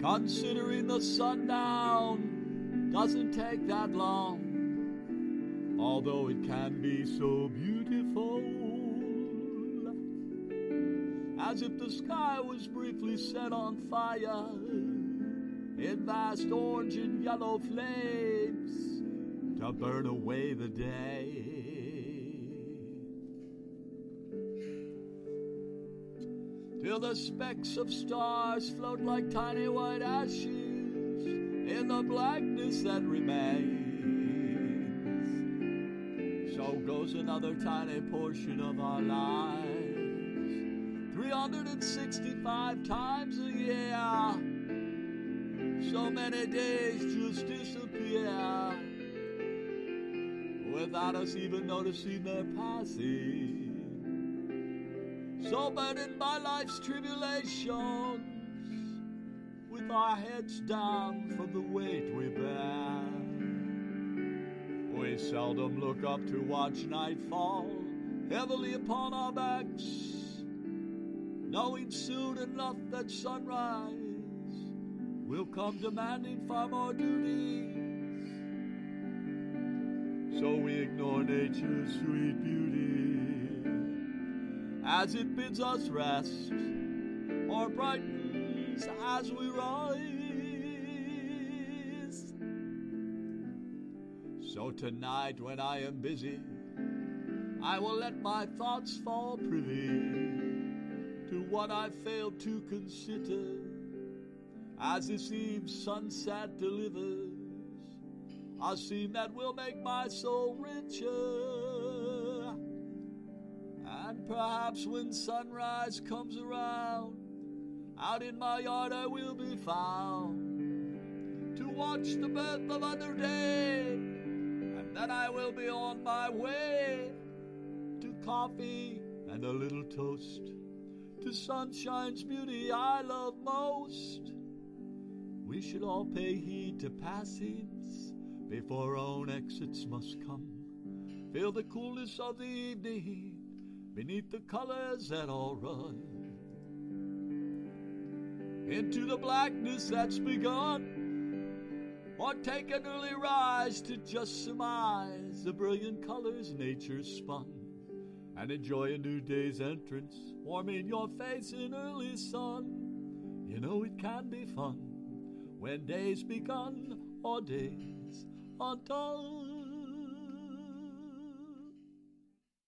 Considering the sundown doesn't take that long, although it can be so beautiful. As if the sky was briefly set on fire in vast orange and yellow flames to burn away the day. Till the specks of stars float like tiny white ashes in the blackness that remains. So goes another tiny portion of our lives, 365 times a year. So many days just disappear without us even noticing their passing. So burdened by life's tribulations, with our heads down from the weight we bear, we seldom look up to watch night fall heavily upon our backs, knowing soon enough that sunrise will come demanding far more duties. So we ignore nature's sweet beauty as it bids us rest or brightens as we rise. So tonight, when I am busy, I will let my thoughts fall privy to what I failed to consider as this eve's sunset delivers a scene that will make my soul richer. And perhaps when sunrise comes around, out in my yard I will be found to watch the birth of another day, and then I will be on my way to coffee and a little toast to sunshine's beauty I love most. We should all pay heed to passings before our own exits must come. Feel the coolness of the evening beneath the colors that all run into the blackness that's begun. Or take an early rise to just surmise the brilliant colors nature spun and enjoy a new day's entrance, warming your face in early sun. You know it can be fun when days begun or days undone.